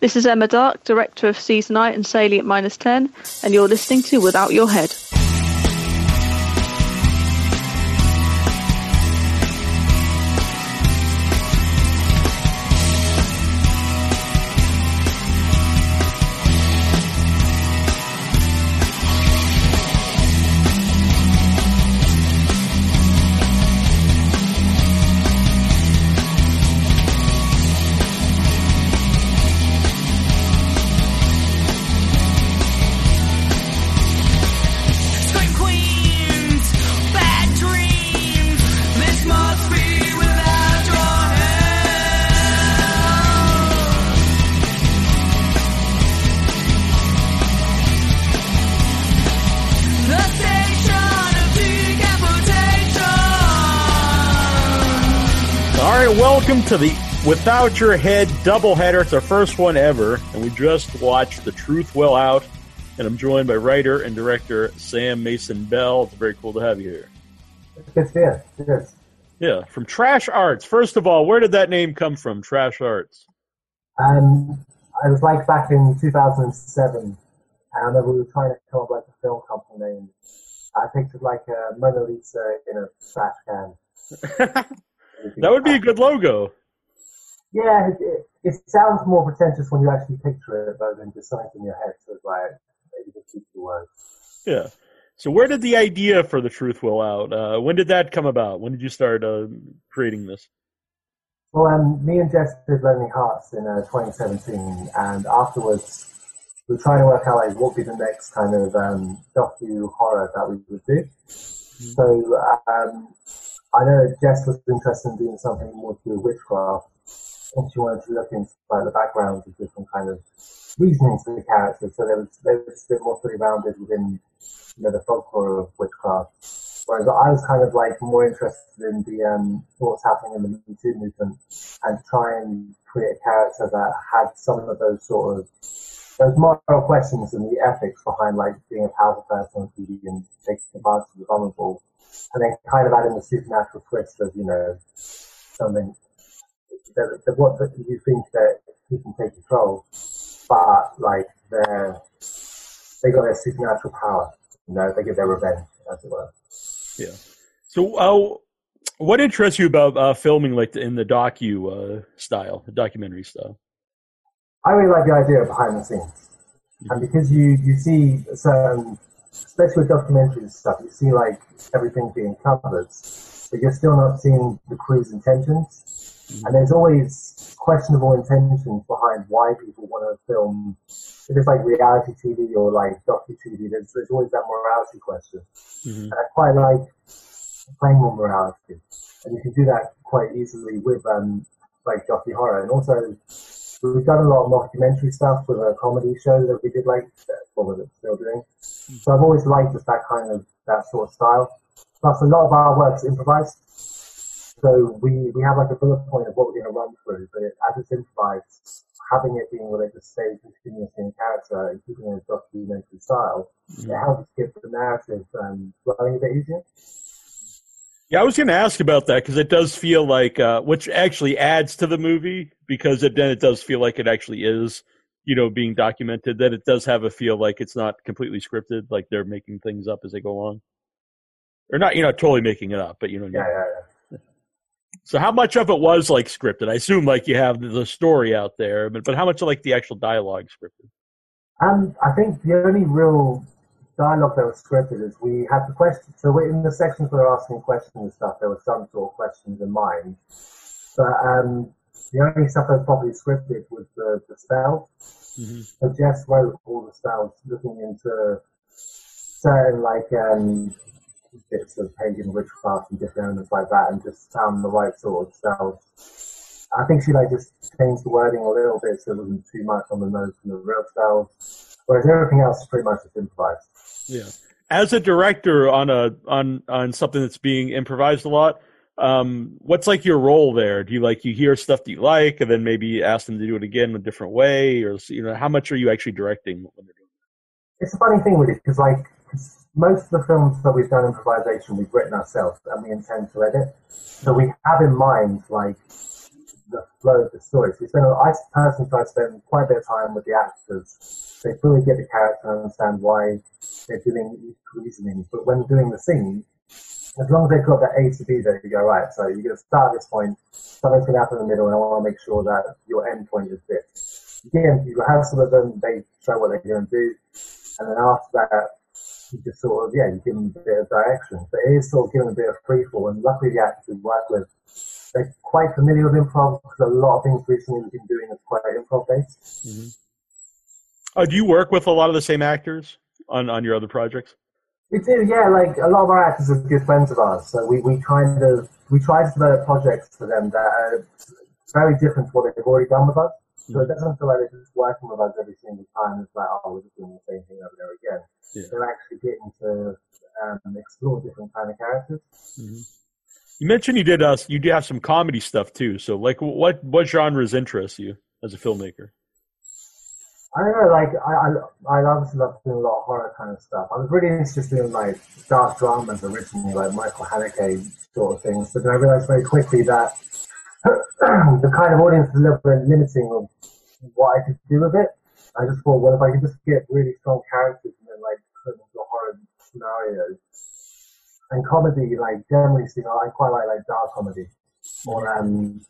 This is Emma Dark, director of Season Seasonite and Salient Minus 10, and you're listening to Without Your Head. All right, welcome to the Without Your Head doubleheader. It's our first one ever, and we just watched The Truth Will Out. And I'm joined by writer and director Sam Mason Bell. It's very cool to have you here. Good to see you. Yes. Yeah, from Trash Arts. First of all, where did that name come from, Trash Arts? Um, I was like back in 2007, and I remember we were trying to come up with like a film company name. I pictured like a Mona Lisa in a trash can. That would be a good logo. Yeah, it, it, sounds more pretentious when you actually picture it, though, than just something in your head. So it's like maybe just keep the words. Yeah. So where did the idea for The Truth Will Out? Uh, when did that come about? When did you start uh, creating this? Well, um, me and Jess did Lonely Hearts in uh, 2017, and afterwards we were trying to work out like what would be the next kind of um, docu horror that we would do. So um, I know Jess was interested in doing something more to do with witchcraft, and she wanted to look into like the backgrounds of different kind of reasonings for the characters. So there was there was a bit more fully rounded within you know the folklore of witchcraft. Whereas I was kind of like more interested in the um, what's happening in the Me Too movement and try and create a character that had some of those sort of those moral questions and the ethics behind like being a powerful person on TV and taking advantage of the vulnerable, and then kind of adding the supernatural twist of you know something that, that what that you think that you can take control, but like they're they got their supernatural power, you know, they get their revenge, as it were. Yeah. So, uh, what interests you about uh, filming like in the docu uh, style, the documentary style? I really like the idea of behind the scenes, and because you you see certain, especially with documentaries stuff, you see like everything being covered, but you're still not seeing the crew's intentions, and there's always questionable intentions behind why people want to film. If it's like reality TV or like docu TV, there's, there's always that morality question, Mhm. and I quite like playing with morality, and you can do that quite easily with um like docu horror, and also we've done a lot of mockumentary stuff with a comedy show that we did like what was it still doing. So I've always liked just that kind of that sort of style. Plus a lot of our work's improvised. So we, we have like a bullet point of what we're going to run through, but it, as it's improvised, having it being related to stage continuously in character and keeping it a documentary style, it helps us get the narrative um, flowing a bit easier. Yeah, I was going to ask about that because it does feel like, uh, which actually adds to the movie because it, then it does feel like it actually is, you know, being documented. That it does have a feel like it's not completely scripted, like they're making things up as they go along, or not, you know, totally making it up, but you know. Yeah, yeah, yeah. So how much of it was like scripted? I assume like you have the story out there, but but how much of like the actual dialogue scripted? And I think the only real dialogue that was scripted is we had the question. So we- in the sections we were asking questions and stuff, there was some sort of questions in mind. But um, the only stuff that was properly scripted was the, the spells. Mhm. So Jess wrote all the spells looking into certain like um, bits of pagan witchcraft and different elements like that and just found the right sort of spells. I think she like just changed the wording a little bit so it wasn't too much on the nose from the real spells. Whereas everything else is pretty much just improvised. Yeah. As a director on a on on something that's being improvised a lot, um, what's like your role there? Do you like you hear stuff that you like, and then maybe ask them to do it again in a different way, or you know, how much are you actually directing when they're doing? It's a funny thing with it because like most of the films that we've done improvisation we've written ourselves and we intend to edit. So we have in mind like the flow of the story. So you spend, I personally try to spend quite a bit of time with the actors. They fully get the character and understand why they're doing each reasoning. But when doing the scene, as long as they've got that A to B there, you go, right, so you're going to start at this point, something's going to happen in the middle, and I want to make sure that your end point is this. Again, you rehearsal with them, they show what they're going to do, and then after that, you just sort of, yeah, you give them a bit of direction. But it is sort of giving a bit of free fall, and luckily the actors we work with, they're quite familiar with improv, because a lot of things recently we've been doing is quite improv based. Mm-hmm. Oh, do you work with a lot of the same actors on, on your other projects? We do, yeah. Like a lot of our actors are good friends of ours, so we, we kind of we try to develop projects for them that are very different to what they've already done with us. So it doesn't feel like they're just working with us every single time. It's like, oh, we're just doing the same thing over and over again. Yeah. They're actually getting to um, explore different kind of characters. You mentioned you did uh, you do have some comedy stuff too. So like, what what genres interest you as a filmmaker? I don't know, like I, I, I obviously love doing a lot of horror kind of stuff. I was really interested in like dark dramas originally, like Michael Haneke sort of things. But then I realized very quickly that the kind of audience is a little bit limiting of what I could do with it. I just thought, well, if I could just get really strong characters and then like put them into horror scenarios and comedy, like generally speaking, I quite like like dark comedy or um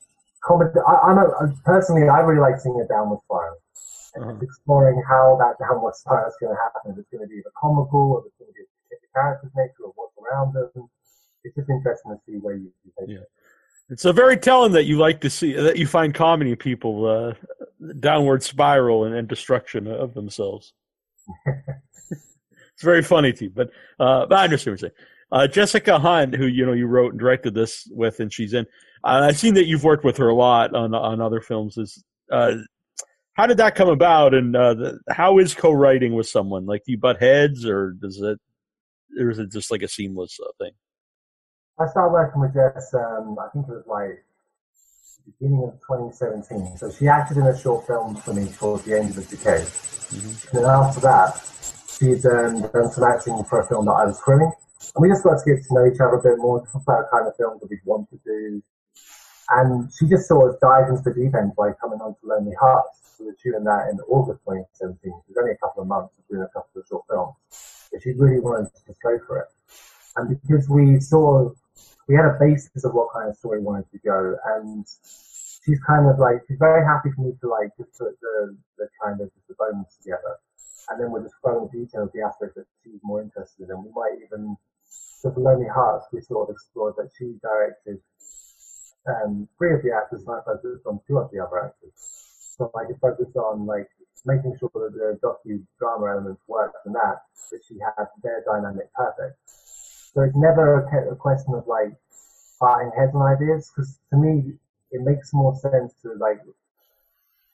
comedy. I, I'm a, personally, I really like seeing a downward spiral and Uh-huh. exploring how that downward spiral is going to happen. If it's going to be the comical, or if it's going to be the character's nature, or what's around them. It's just interesting to see where you, you take Yeah. it. It's a very telling that you like to see that you find comedy in people uh, downward spiral and, and destruction of themselves. it's very funny to you, but uh, but I understand what you're saying. Uh, Jessica Hunt, who you know you wrote and directed this with, and she's in. Uh, I've seen that you've worked with her a lot on on other films. Is uh, how did that come about, and uh, the, how is co-writing with someone? Like, do you butt heads, or does it, or is it just like a seamless uh, thing? I started working with Jess, um, I think it was like beginning of 2017. So she acted in a short film for me called The End of the Decade. And then after that, she'd um, done some acting for a film that I was crewing. And we just got to get to know each other a bit more, talk about the kind of films that we'd want to do. And she just sort of dived into the deep end by coming on to Lonely Hearts. We were shooting that in August 2017. It was only a couple of months of doing a couple of short films. But she really wanted to just go for it. And because we sort of, we had a basis of what kind of story we wanted to go. And she's kind of like, she's very happy for me to like just put the, the kind of the bones together. And then we're just throwing details, the aspects that she's more interested in. And We might even, so for Lonely Hearts, we sort of explored that she directed um, three of the actors and I focused on two of the other actors. So I could focus on like making sure that the docu-drama elements worked and that, that she had their dynamic perfect. So it's never a, a question of like butting heads on ideas, because to me, it makes more sense to like,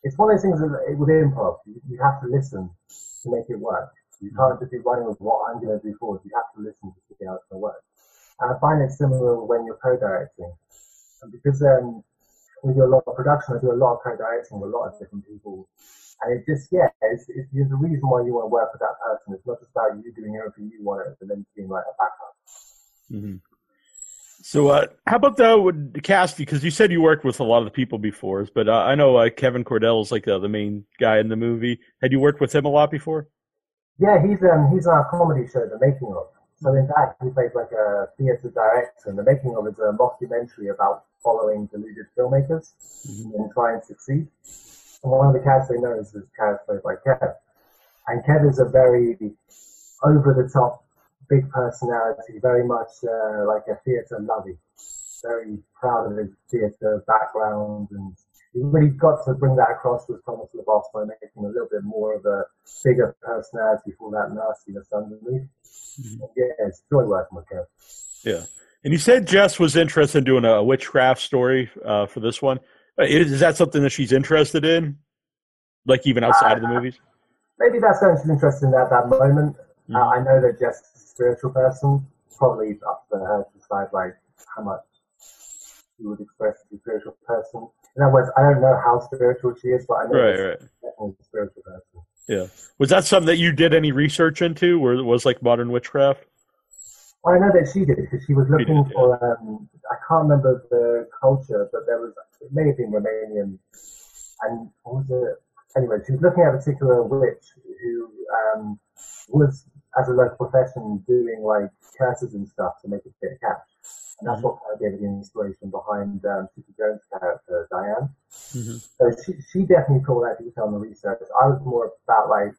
it's one of those things that it with improv, you, you have to listen to make it work. You can't just be running with what I'm going to do forward. You have to listen to see how it's going to work. And I find it similar when you're co-directing. And because um, we do a lot of production, I do a lot of co-directing with a lot of different people. And it just, yeah, it's, it's, there's a reason why you want to work with that person. It's not just about you doing everything you want it, and then being like a backup. hmm So, uh, how about the, with the cast? Because you said you worked with a lot of the people before, but uh, I know uh, Kevin Cordell is like uh, the main guy in the movie. Had you worked with him a lot before? Yeah, he's um he's on our comedy show, The Making of. So in fact, he plays like a theatre director, and The Making of is a mockumentary about following deluded filmmakers and trying to succeed. One of the characters they know is this character played by Kev. And Kev is a very over the top, big personality, very much uh, like a theatre lovey. Very proud of his theatre background and he really got to bring that across with Thomas LeBoss by making him a little bit more of a bigger personality for that nastiness underneath. And yeah, it's joy working with him. Yeah. And you said Jess was interested in doing a witchcraft story uh, for this one. Uh, Is, is that something that she's interested in? Like even outside of the movies? Maybe that's something she's interested in at that moment. Uh, I know that Jess is a spiritual person. Probably up to her to decide like how much she would express as a spiritual person. In other words, I don't know how spiritual she is, but I know Right, right. she's definitely a spiritual person. Yeah. Was that something that you did any research into, or was like modern witchcraft? I know that she did because she was looking for. Um, I can't remember the culture, but there was it may have been Romanian, and what was it? Anyway, she was looking at a particular witch who um, was, as a local profession, doing like curses and stuff to make a bit of cash. And that's what kind of gave her the inspiration behind um, Susie Jones' character, Diane. Mhm. So she, she definitely put all that detail in the research. I was more about like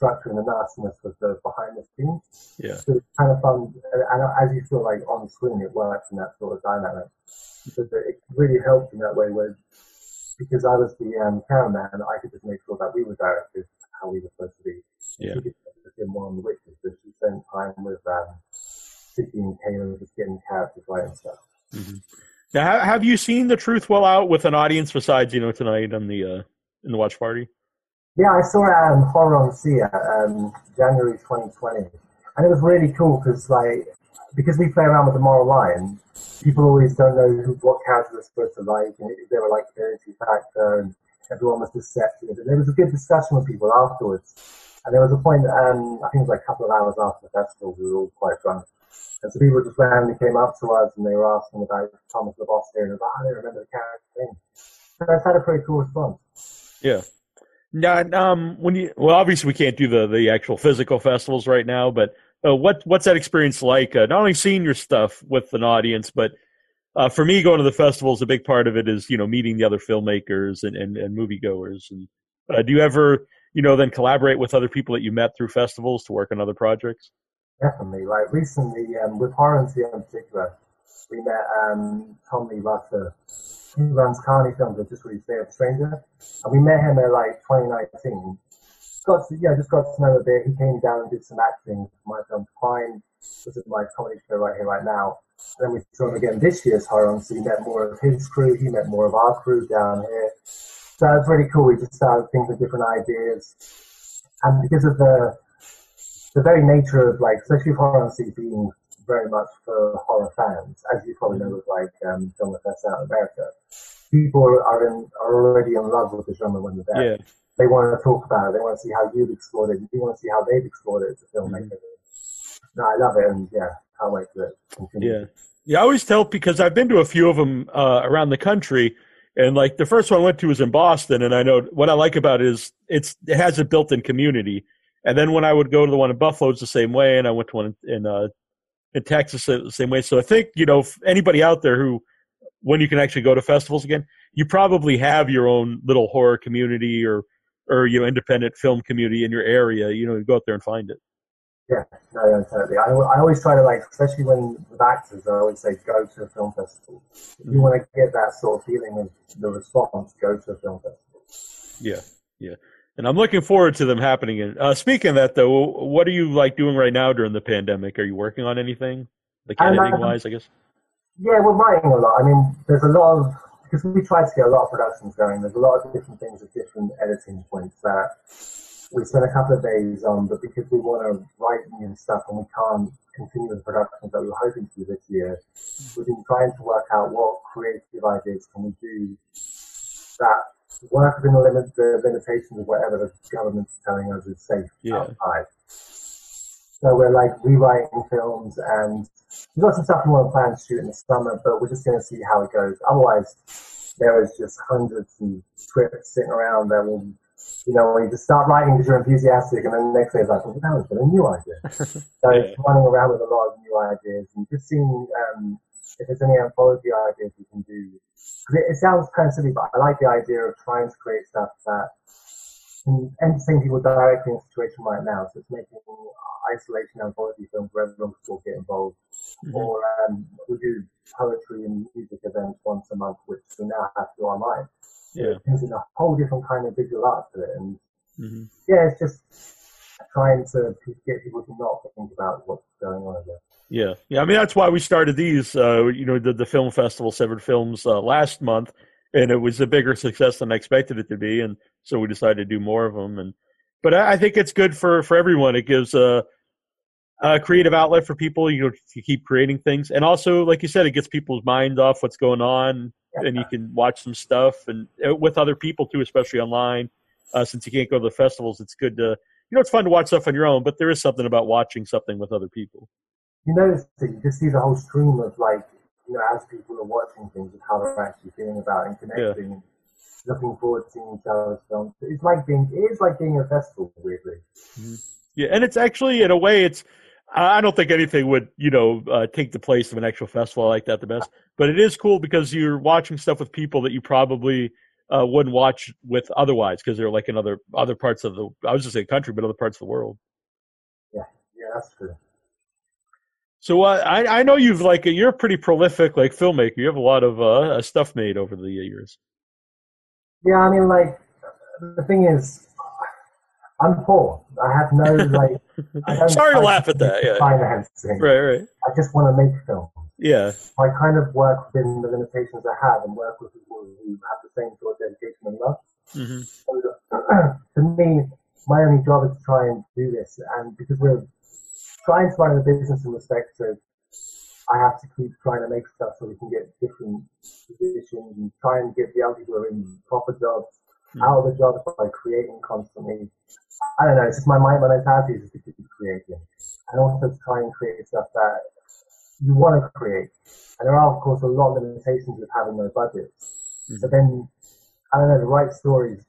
structuring the nastiness of the behind the scenes. Yeah. So it's kind of fun, and and as you feel like on screen, it works in that sort of dynamic. So it really helped in that way, where because I was the um, cameraman, I could just make sure that we were directed how we were supposed to be. Yeah. In more on the witches, but she spent time with um, Suki and Taylor just getting characters right and stuff. Now, have you seen the truth will out with an audience besides you know tonight on the uh, in the watch party? Yeah, I saw um, Horror on Sea um, January 2020, and it was really cool because like because we play around with the moral line, people always don't know who, what characters they're supposed to like, and they were like community factor, and everyone was deceptive. And there was a good discussion with people afterwards, and there was a point, um, I think it was like a couple of hours after the festival, we were all quite drunk. And so people just randomly came up to us and they were asking about Thomas LeBostier and about, oh, they remember the character thing. So that's had a pretty cool response. Yeah. Now, um, when you well, obviously we can't do the the actual physical festivals right now, but uh, what what's that experience like? Uh, not only seeing your stuff with an audience, but uh, for me, going to the festivals, a big part of it is you know meeting the other filmmakers and and, and moviegoers. And uh, do you ever you know then collaborate with other people that you met through festivals to work on other projects? Definitely. Like recently, um, with Horror in particular, we met um, Tom Rutter, who runs Carney Films, that just released the Stranger. And we met him at like 2019. Got to, yeah, just got to know him a bit. He came down and did some acting for my film Pine, which is my comedy show right here, right now. then we saw him again this year's Horror on Sea. met more of his crew. He met more of our crew down here. So it's really cool. We just started thinking of different ideas. And because of the the very nature of like, especially horror on being very much for horror fans, as you probably know with like um, Film Fest out in America, people are in are already in love with the genre when they're there. Yeah. They want to talk about it. They want to see how you've explored it. You want to see how they've explored it as a filmmaker. No, I love it, and yeah, can't wait for it to continue. Yeah. Yeah, I always tell because I've been to a few of them uh, around the country, and like the first one I went to was in Boston, and I know what I like about it is it's it has a built-in community. And then when I would go to the one in Buffalo, it's the same way, and I went to one in in, uh, in Texas the same way. So I think you know anybody out there who, when you can actually go to festivals again, you probably have your own little horror community or or you know independent film community in your area. You know, you go out there and find it. Yeah, no, no, totally. I, I always try to like, especially when with actors, I always say go to a film festival. If you mm-hmm. want to get that sort of feeling of the response, go to a film festival. Yeah, yeah. And I'm looking forward to them happening. And uh, speaking of that, though, what are you like doing right now during the pandemic? Are you working on anything, like Um, editing wise? I guess. Yeah, we're writing a lot. I mean, there's a lot of because we try to get a lot of productions going. There's a lot of different things at different editing points that we spend a couple of days on, but because we want to write new stuff and we can't continue the productions that we were hoping to this year, we've been trying to work out what creative ideas can we do that work within the, limit, the limitations of whatever the government's telling us is safe Yeah. outside. So we're like rewriting films and we've got some stuff we want to plan to shoot in the summer, but we're just going to see how it goes. Otherwise, there is just hundreds of scripts sitting around that will, you know, when you just start writing because you're enthusiastic, and then the next day it's like, well, that was a new idea. so it's running around with a lot of new ideas and just seeing um, if there's any anthology ideas we can do. 'Cause It, it sounds kind of silly, but I like the idea of trying to create stuff that can entertain people directly in a situation right now. So it's making isolation anthology films where everyone can still get involved. Mhm. Or um, we do poetry and music events once a month, which we now have to do online. Yeah. It brings in a whole different kind of visual art to it. And hmm yeah, it's just trying to get people to not think about what's going on there. Yeah, yeah. I mean, that's why we started these. Uh, you know, the the film festival, Severed Films, uh, last month, and it was a bigger success than I expected it to be, and so we decided to do more of them. And but I, I think it's good for for everyone. It gives a, a creative outlet for people. You know, to keep creating things, and also, like you said, it gets people's minds off what's going on, and you can watch some stuff and uh, with other people too, especially online. Uh, since you can't go to the festivals, it's good to you know it's fun to watch stuff on your own, but there is something about watching something with other people. You notice that you just see the whole stream of like you know, as people are watching things, of how they're actually feeling about and connecting, and looking forward to seeing each other's films. It's like being, it is like being a festival, weirdly. Yeah, and it's actually in a way it's I don't think anything would you know uh, take the place of an actual festival like that the best, but it is cool because you're watching stuff with people that you probably uh, wouldn't watch with otherwise because they're like in other other parts of the I was just say country, but other parts of the world. Yeah, yeah, that's true. So uh, I I know you've like you're a pretty prolific like filmmaker. You have a lot of uh, stuff made over the years. Yeah, I mean, like, the thing is, I'm poor. I have no, like, I Sorry to laugh at that, yeah. Financing. Right, right. I just want to make films. Yeah, I kind of work within the limitations I have and work with people who have the same sort of dedication and love. hmm So, to me, my only job is to try and do this, and because we're trying to run a business in respect to, I have to keep trying to make stuff so we can get different positions and try and get the young people in proper jobs hmm. out of the jobs by creating constantly. I don't know, it's just my mind, my mentality is just to keep creating, and also to try and create stuff that you want to create. And there are, of course, a lot of limitations with having no budget. Hmm. But then, I don't know, the right stories,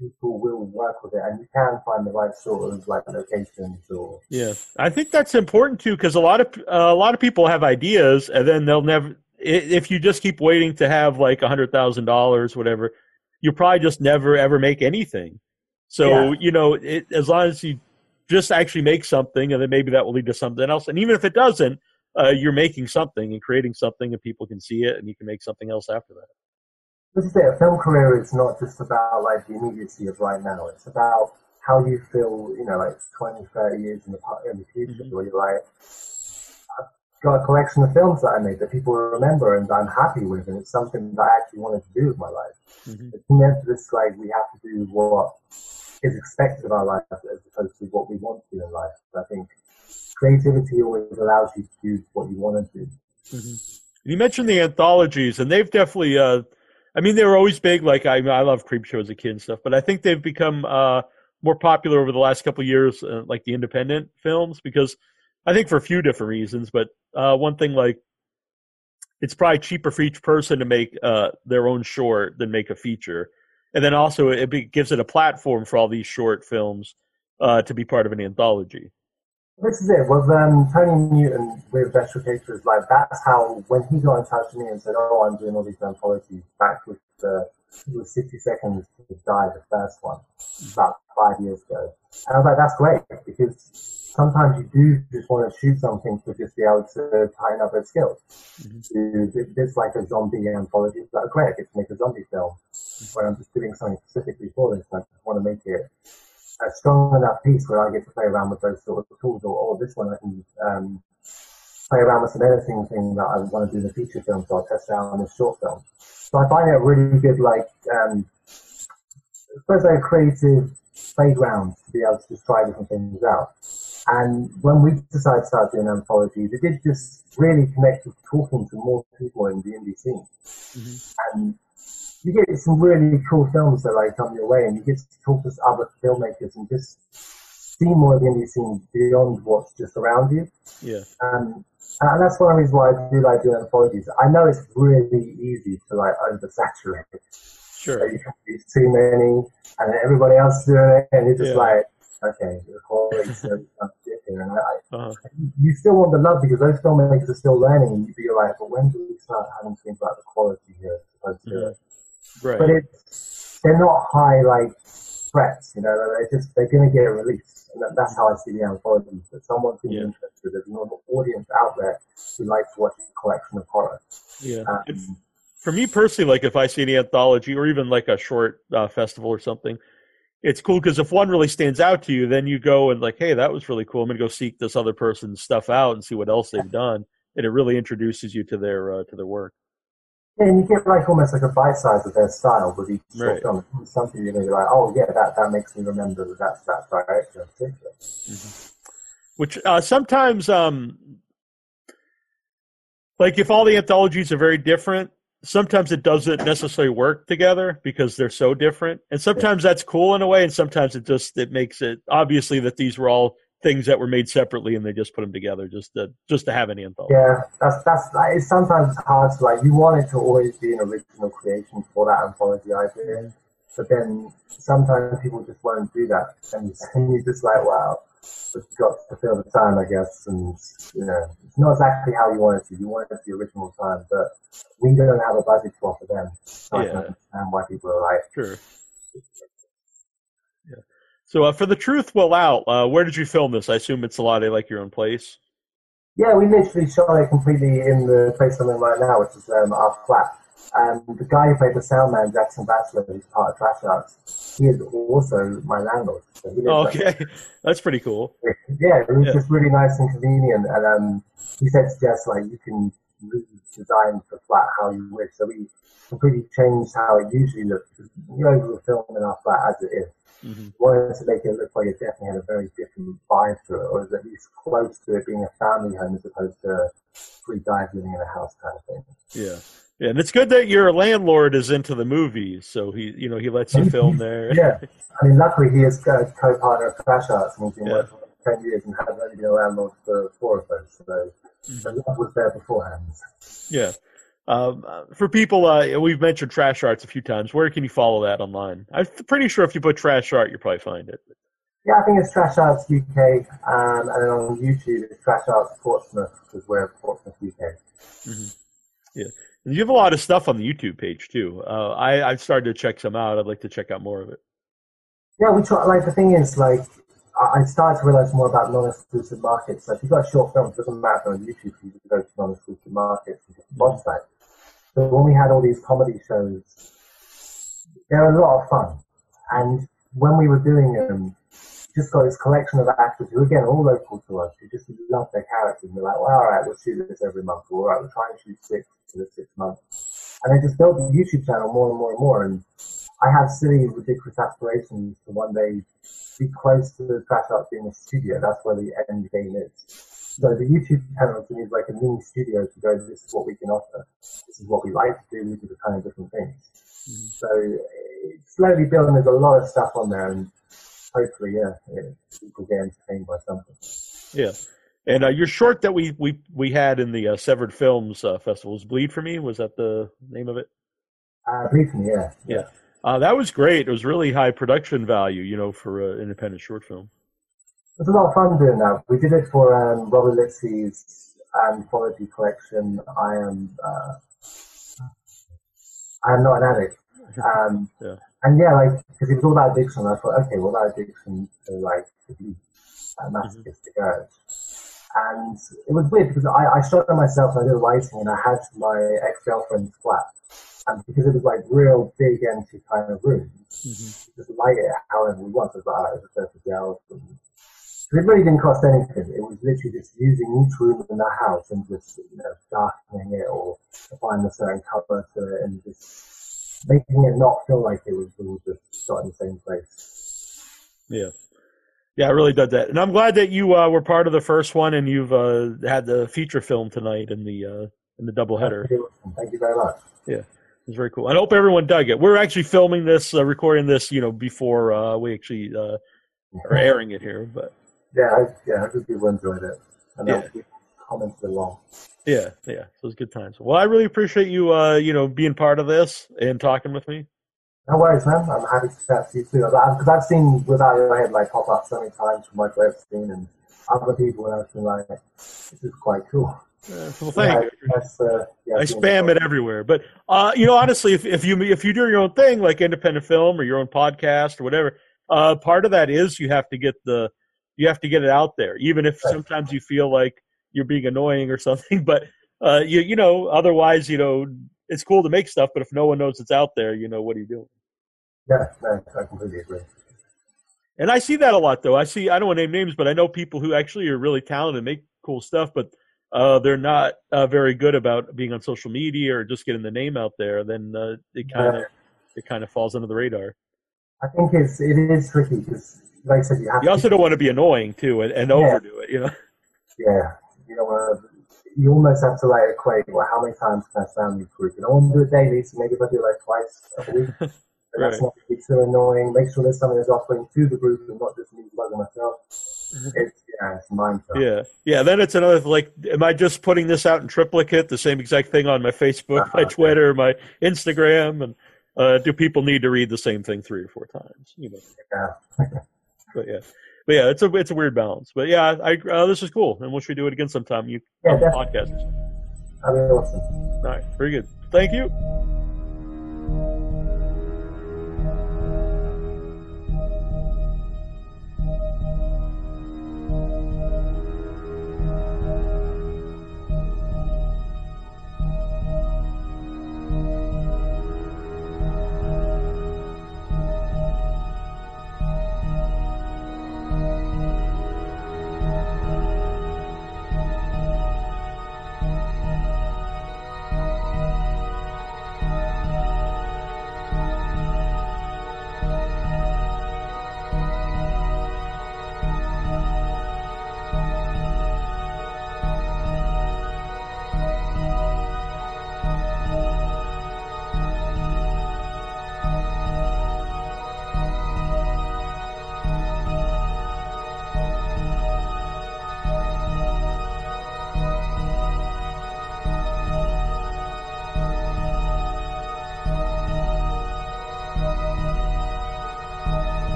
people will work with it, and you can find the right sort of like locations or Yeah, I think that's important too because a lot of uh, a lot of people have ideas and then they'll never. If you just keep waiting to have like a hundred thousand dollars, whatever, you'll probably just never ever make anything. So Yeah. you know, it, as long as you just actually make something, and then maybe that will lead to something else. And even if it doesn't, uh, you're making something and creating something, and people can see it, and you can make something else after that. This is it. A film career is not just about like the immediacy of right now. It's about how you feel, you know, like 20, 30 years in the, in the future, Mhm. where you're like, I've got a collection of films that I made that people remember and I'm happy with, and it's something that I actually wanted to do with my life. Mhm. It's meant this like we have to do what is expected of our life as opposed to what we want to do in life. I think creativity always allows you to do what you want to do. You mentioned the anthologies, and they've definitely. Uh, I mean, they were always big. Like I, I love Creepshow as a kid and stuff, but I think they've become uh, more popular over the last couple years, uh, like the independent films, because I think for a few different reasons. But uh, one thing, like, it's probably cheaper for each person to make uh, their own short than make a feature, and then also it gives it a platform for all these short films uh, to be part of an anthology. This is it. With um, Tony Newton with Vegetable Caterers, like that's how when he got in touch with me and said, "Oh, I'm doing all these anthologies," back with the with 60 seconds to die, the first one, about five years ago, and I was like, "That's great," because sometimes you do just want to shoot something to just be able to tighten up their skills. To There's like a zombie anthology, it's like great, I get to make a zombie film where I'm just doing something specifically for this. I just want to make it a strong enough piece where I get to play around with those sort of tools, or, or this one I can um, play around with some editing thing that I want to do in a feature film, so I'll test out on a short film. So I find it a really good, like, um, suppose like a creative playground to be able to just try different things out. And when we decided to start doing anthologies, it did just really connect with talking to more people in the indie scene. And you get some really cool films that like come your way, and you get to talk to other filmmakers and just see more of the indie scene beyond what's just around you. Yeah. Um, and that's one of the reasons why I do like doing anthologies. I know it's really easy to like oversaturate. So Sure. you can do too many, and everybody else is doing it, and you're just Yeah. like, okay, the quality's so here. And I, Uh-huh. you still want the love because those filmmakers are still learning, and you'd be like, but when do we start having to think about the quality here as opposed to Mhm. but it's they're not high like threats, you know. They're just they're going to get released, and that, that's how I see the anthologies. That someone's going to Yeah. interested. There's an audience out there who likes to watch a collection of horror. Yeah. If- Um, for me personally, like if I see an anthology or even like a short uh, festival or something, it's cool because if one really stands out to you, then you go and like, hey, that was really cool. I'm gonna go seek this other person's stuff out and see what else they've done, and it really introduces you to their uh, to their work. Yeah, and you get like almost like a bite size of their style with each Right. film. Something you're going to be like, oh yeah, that that makes me remember that that's that director particular. Which uh, sometimes, um, like if all the anthologies are very different, sometimes it doesn't necessarily work together because they're so different. And sometimes that's cool in a way, and sometimes it just it makes it obviously that these were all things that were made separately and they just put them together just to just to have an anthology. Yeah, that's that's like, it's sometimes hard to like. You want it to always be an original creation for that anthology idea, but then sometimes people just won't do that, and, and you're just like, wow, you've got to fill the time, I guess, and you know, it's not exactly how you want it to. You want it to be original time, but we don't have a budget to offer them. So I can Yeah. understand why people are like, Sure. Yeah. So uh, for the truth will out, uh, where did you film this? I assume it's a lot of like your own place. Yeah, we literally shot it completely in the place I'm in right now, which is um, our flat. And the guy who played the sound man, Jackson Batchelor, who's part of Trash Arts, he is also my landlord. So he lives Oh, up- okay, that's pretty cool. Yeah, it was Yeah. just really nice and convenient. And um, he said to Jess, like, you can redesign the flat how you wish. So we completely changed how it usually looks. You know, we were filming our flat as it is. hmm wanted to make it look like it definitely had a very different vibe to it, or at least close to it being a family home as opposed to three guys living in a house kind of thing. Yeah. Yeah, and it's good that your landlord is into the movies, so he, you know, he lets you film there. Yeah, I mean, luckily he is a co-partner of Trash Arts and he's been Yeah. working for 10 years and has only been a landlord for four of those, so Mm-hmm. the love was there beforehand. Yeah. Um, for people, uh, we've mentioned Trash Arts a few times. Where can you follow that online? I'm pretty sure if you put Trash Art, you'll probably find it. Yeah, I think it's Trash Arts UK, um, and then on YouTube it's Trash Arts Portsmouth, because we're Portsmouth UK. And you have a lot of stuff on the YouTube page too. Uh, I, I've started to check some out. I'd like to check out more of it. Yeah, we try. Like the thing is, like I started to realize more about non-exclusive markets. So if you've got a short film, it doesn't matter on YouTube. You can go to non-exclusive markets and watch that. So when we had all these comedy shows, they're a lot of fun. And when we were doing them, just got this collection of actors who, again, all local to us, who just love their characters. And they're like, well, all right, we'll shoot this every month. Or, all right, we'll try and shoot six in the six months. And they just built the YouTube channel more and more and more. And I have silly, ridiculous aspirations to one day be close to the Trash Arts being a studio. That's where the end game is. So the YouTube channel to me is like a mini studio to go, this is what we can offer. This is what we like to do. We do the kind of different things. So it's slowly building. There's a lot of stuff on there, and hopefully, yeah, yeah people get entertained by something. Yeah. And uh, your short that we we we had in the uh, Severed Films uh, Festival was Bleed for Me. Was that the name of it? Uh, believe me, yeah. Yeah. Uh, that was great. It was really high production value, you know, for an independent short film. It was a lot of fun doing that. We did it for um, Robert Litsy's anthology collection. I am, uh, I am not an addict. Um, Yeah. And yeah, like because it was all about addiction. I thought, okay, well, that addiction to like to be a masochistic urge. And it was weird because I, I shot it myself and I did the lighting and I had my ex-girlfriend's flat. And because it was like real big empty kind of rooms, mm-hmm. just light it however we want. So it was like, oh, right, it was a surface gel. And it really didn't cost anything. It was literally just using each room in the house and just, you know, darkening it or applying a certain color to it and just making it not feel like it was all just shot in the same place. Yeah. Yeah, I really did that. And I'm glad that you uh, were part of the first one and you've uh, had the feature film tonight in the uh, in the doubleheader. Thank you very much. Yeah, it's very cool. I hope everyone dug it. We're actually filming this, uh, recording this, you know, before uh, we actually uh, are airing it here. But Yeah, I, yeah, I hope people enjoyed it. And Yeah. yeah. commented along. yeah, yeah, so it was good times. Well, I really appreciate you, uh, you know, being part of this and talking with me. No worries, man. I'm happy to chat to you too. Because I've seen Without Your Head like pop up so many times from Michael Epstein and other people, and I've been like, this is quite cool. Uh, well, thank you. Uh, yeah, I spam it everywhere. But uh, you know, honestly, if, if you if you do your own thing like independent film or your own podcast or whatever, uh, part of that is you have to get the you have to get it out there, even if sometimes you feel like you're being annoying or something. But uh, you you know, otherwise, you know, it's cool to make stuff, but if no one knows it's out there, you know, what are you doing? Yeah, no, I completely agree. And I see that a lot, though. I see. I don't want to name names, but I know people who actually are really talented, and make cool stuff, but uh, they're not uh, very good about being on social media or just getting the name out there. Then uh, it kind of it kind of falls under the radar. I think it's it is tricky because, like I said, you have You also to. don't want to be annoying too and, and Yeah. overdo it. You know. Yeah, you know, uh, you almost have to like equate. Well, how many times can I sound you group? And I want to do it daily, so maybe if I do it like twice a week, then that's not really too annoying. Make sure there's something that's offering to the group and not just me bugging myself. Mm-hmm. It's Yeah, it's mind Yeah, yeah. Then it's another like, am I just putting this out in triplicate, the same exact thing on my Facebook, my Uh-huh. Twitter, my Instagram, and uh, do people need to read the same thing three or four times? You know, Yeah. but yeah, but yeah, it's a it's a weird balance. But yeah, I uh, this is cool, and we should do it again sometime. You Yeah, podcast. I mean, awesome. All right, very good. Thank you.